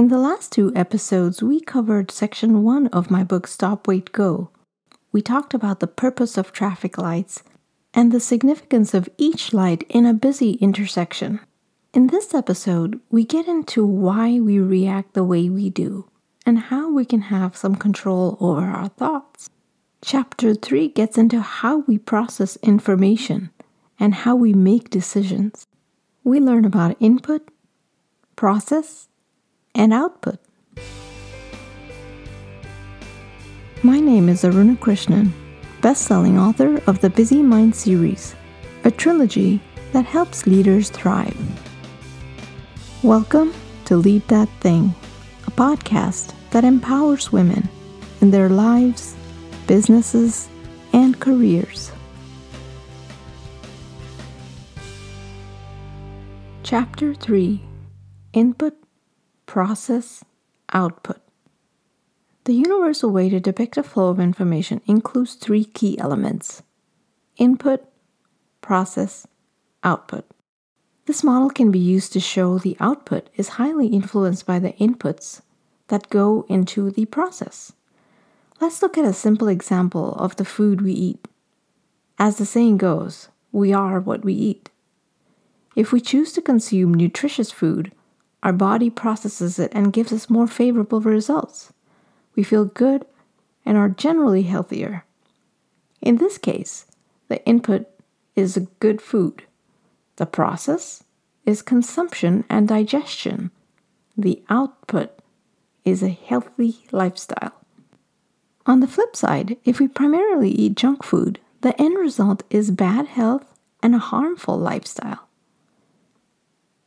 In the last two episodes, we covered section one of my book Stop, Wait, Go. We talked about the purpose of traffic lights and the significance of each light in a busy intersection. In this episode, we get into why we react the way we do and how we can have some control over our thoughts. Chapter 3 gets into how we process information and how we make decisions. We learn about input, process, and output. My name is Aruna Krishnan, best-selling author of the Busy Mind series, a trilogy that helps leaders thrive. Welcome to Lead That Thing, a podcast that empowers women in their lives, businesses, and careers. Chapter 3 Input process, output. The universal way to depict a flow of information includes three key elements input, process, output. This model can be used to show the output is highly influenced by the inputs that go into the process. Let's look at a simple example of the food we eat. As the saying goes, we are what we eat. If we choose to consume nutritious food, our body processes it and gives us more favorable results. We feel good and are generally healthier. In this case, the input is good food. The process is consumption and digestion. The output is a healthy lifestyle. On the flip side, if we primarily eat junk food, the end result is bad health and a harmful lifestyle.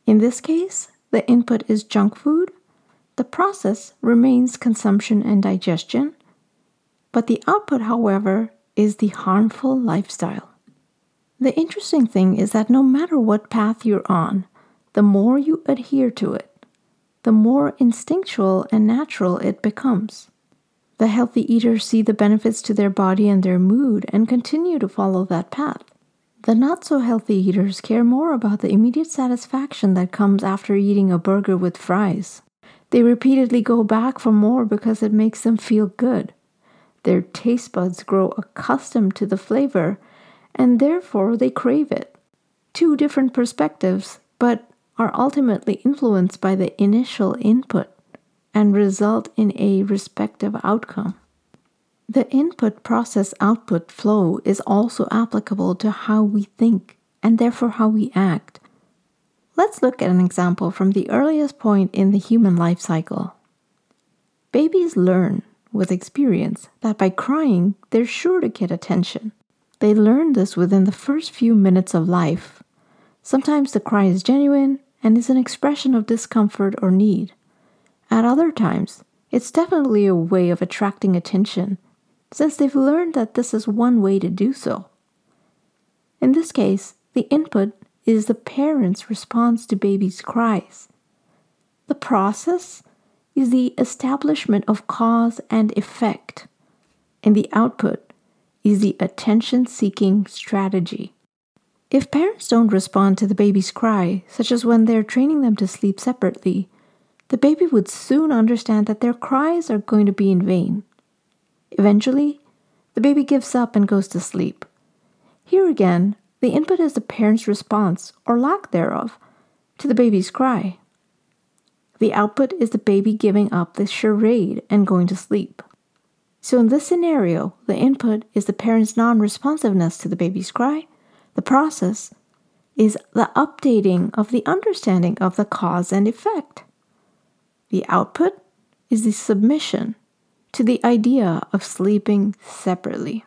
In this case, the input is junk food, the process remains consumption and digestion, but the output, however, is the harmful lifestyle. The interesting thing is that no matter what path you're on, the more you adhere to it, the more instinctual and natural it becomes. The healthy eaters see the benefits to their body and their mood and continue to follow that path. The not so healthy eaters care more about the immediate satisfaction that comes after eating a burger with fries. They repeatedly go back for more because it makes them feel good. Their taste buds grow accustomed to the flavor and therefore they crave it. Two different perspectives, but are ultimately influenced by the initial input and result in a respective outcome. The input process output flow is also applicable to how we think and therefore how we act. Let's look at an example from the earliest point in the human life cycle. Babies learn with experience that by crying, they're sure to get attention. They learn this within the first few minutes of life. Sometimes the cry is genuine and is an expression of discomfort or need. At other times, it's definitely a way of attracting attention since they've learned that this is one way to do so. In this case, the input is the parent's response to baby's cries. The process is the establishment of cause and effect, and the output is the attention seeking strategy. If parents don't respond to the baby's cry, such as when they're training them to sleep separately, the baby would soon understand that their cries are going to be in vain. Eventually, the baby gives up and goes to sleep. Here again, the input is the parent's response, or lack thereof, to the baby's cry. The output is the baby giving up the charade and going to sleep. So, in this scenario, the input is the parent's non responsiveness to the baby's cry. The process is the updating of the understanding of the cause and effect. The output is the submission to the idea of sleeping separately.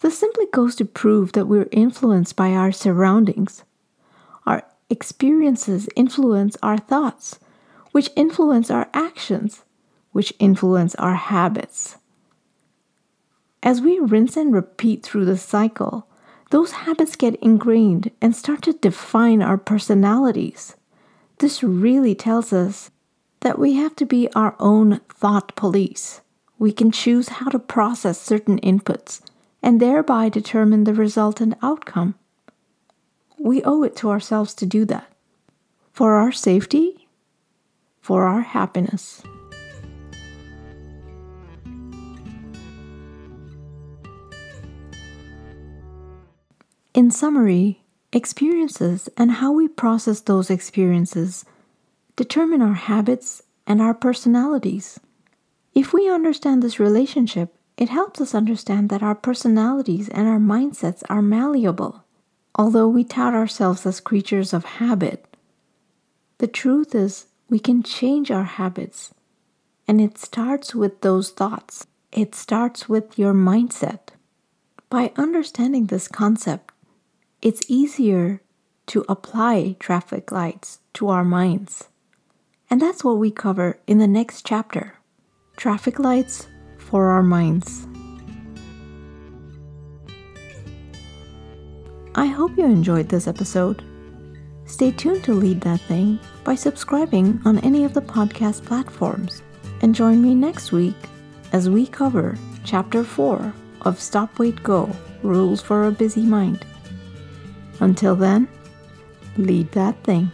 This simply goes to prove that we're influenced by our surroundings. Our experiences influence our thoughts, which influence our actions, which influence our habits. As we rinse and repeat through the cycle, those habits get ingrained and start to define our personalities. This really tells us that we have to be our own thought police. We can choose how to process certain inputs and thereby determine the resultant outcome. We owe it to ourselves to do that. For our safety, for our happiness. In summary, experiences and how we process those experiences determine our habits and our personalities. If we understand this relationship, it helps us understand that our personalities and our mindsets are malleable. Although we tout ourselves as creatures of habit, the truth is we can change our habits. And it starts with those thoughts, it starts with your mindset. By understanding this concept, it's easier to apply traffic lights to our minds. And that's what we cover in the next chapter traffic lights for our minds. I hope you enjoyed this episode. Stay tuned to Lead That Thing by subscribing on any of the podcast platforms. And join me next week as we cover Chapter 4 of Stop Wait Go Rules for a Busy Mind. Until then, lead that thing.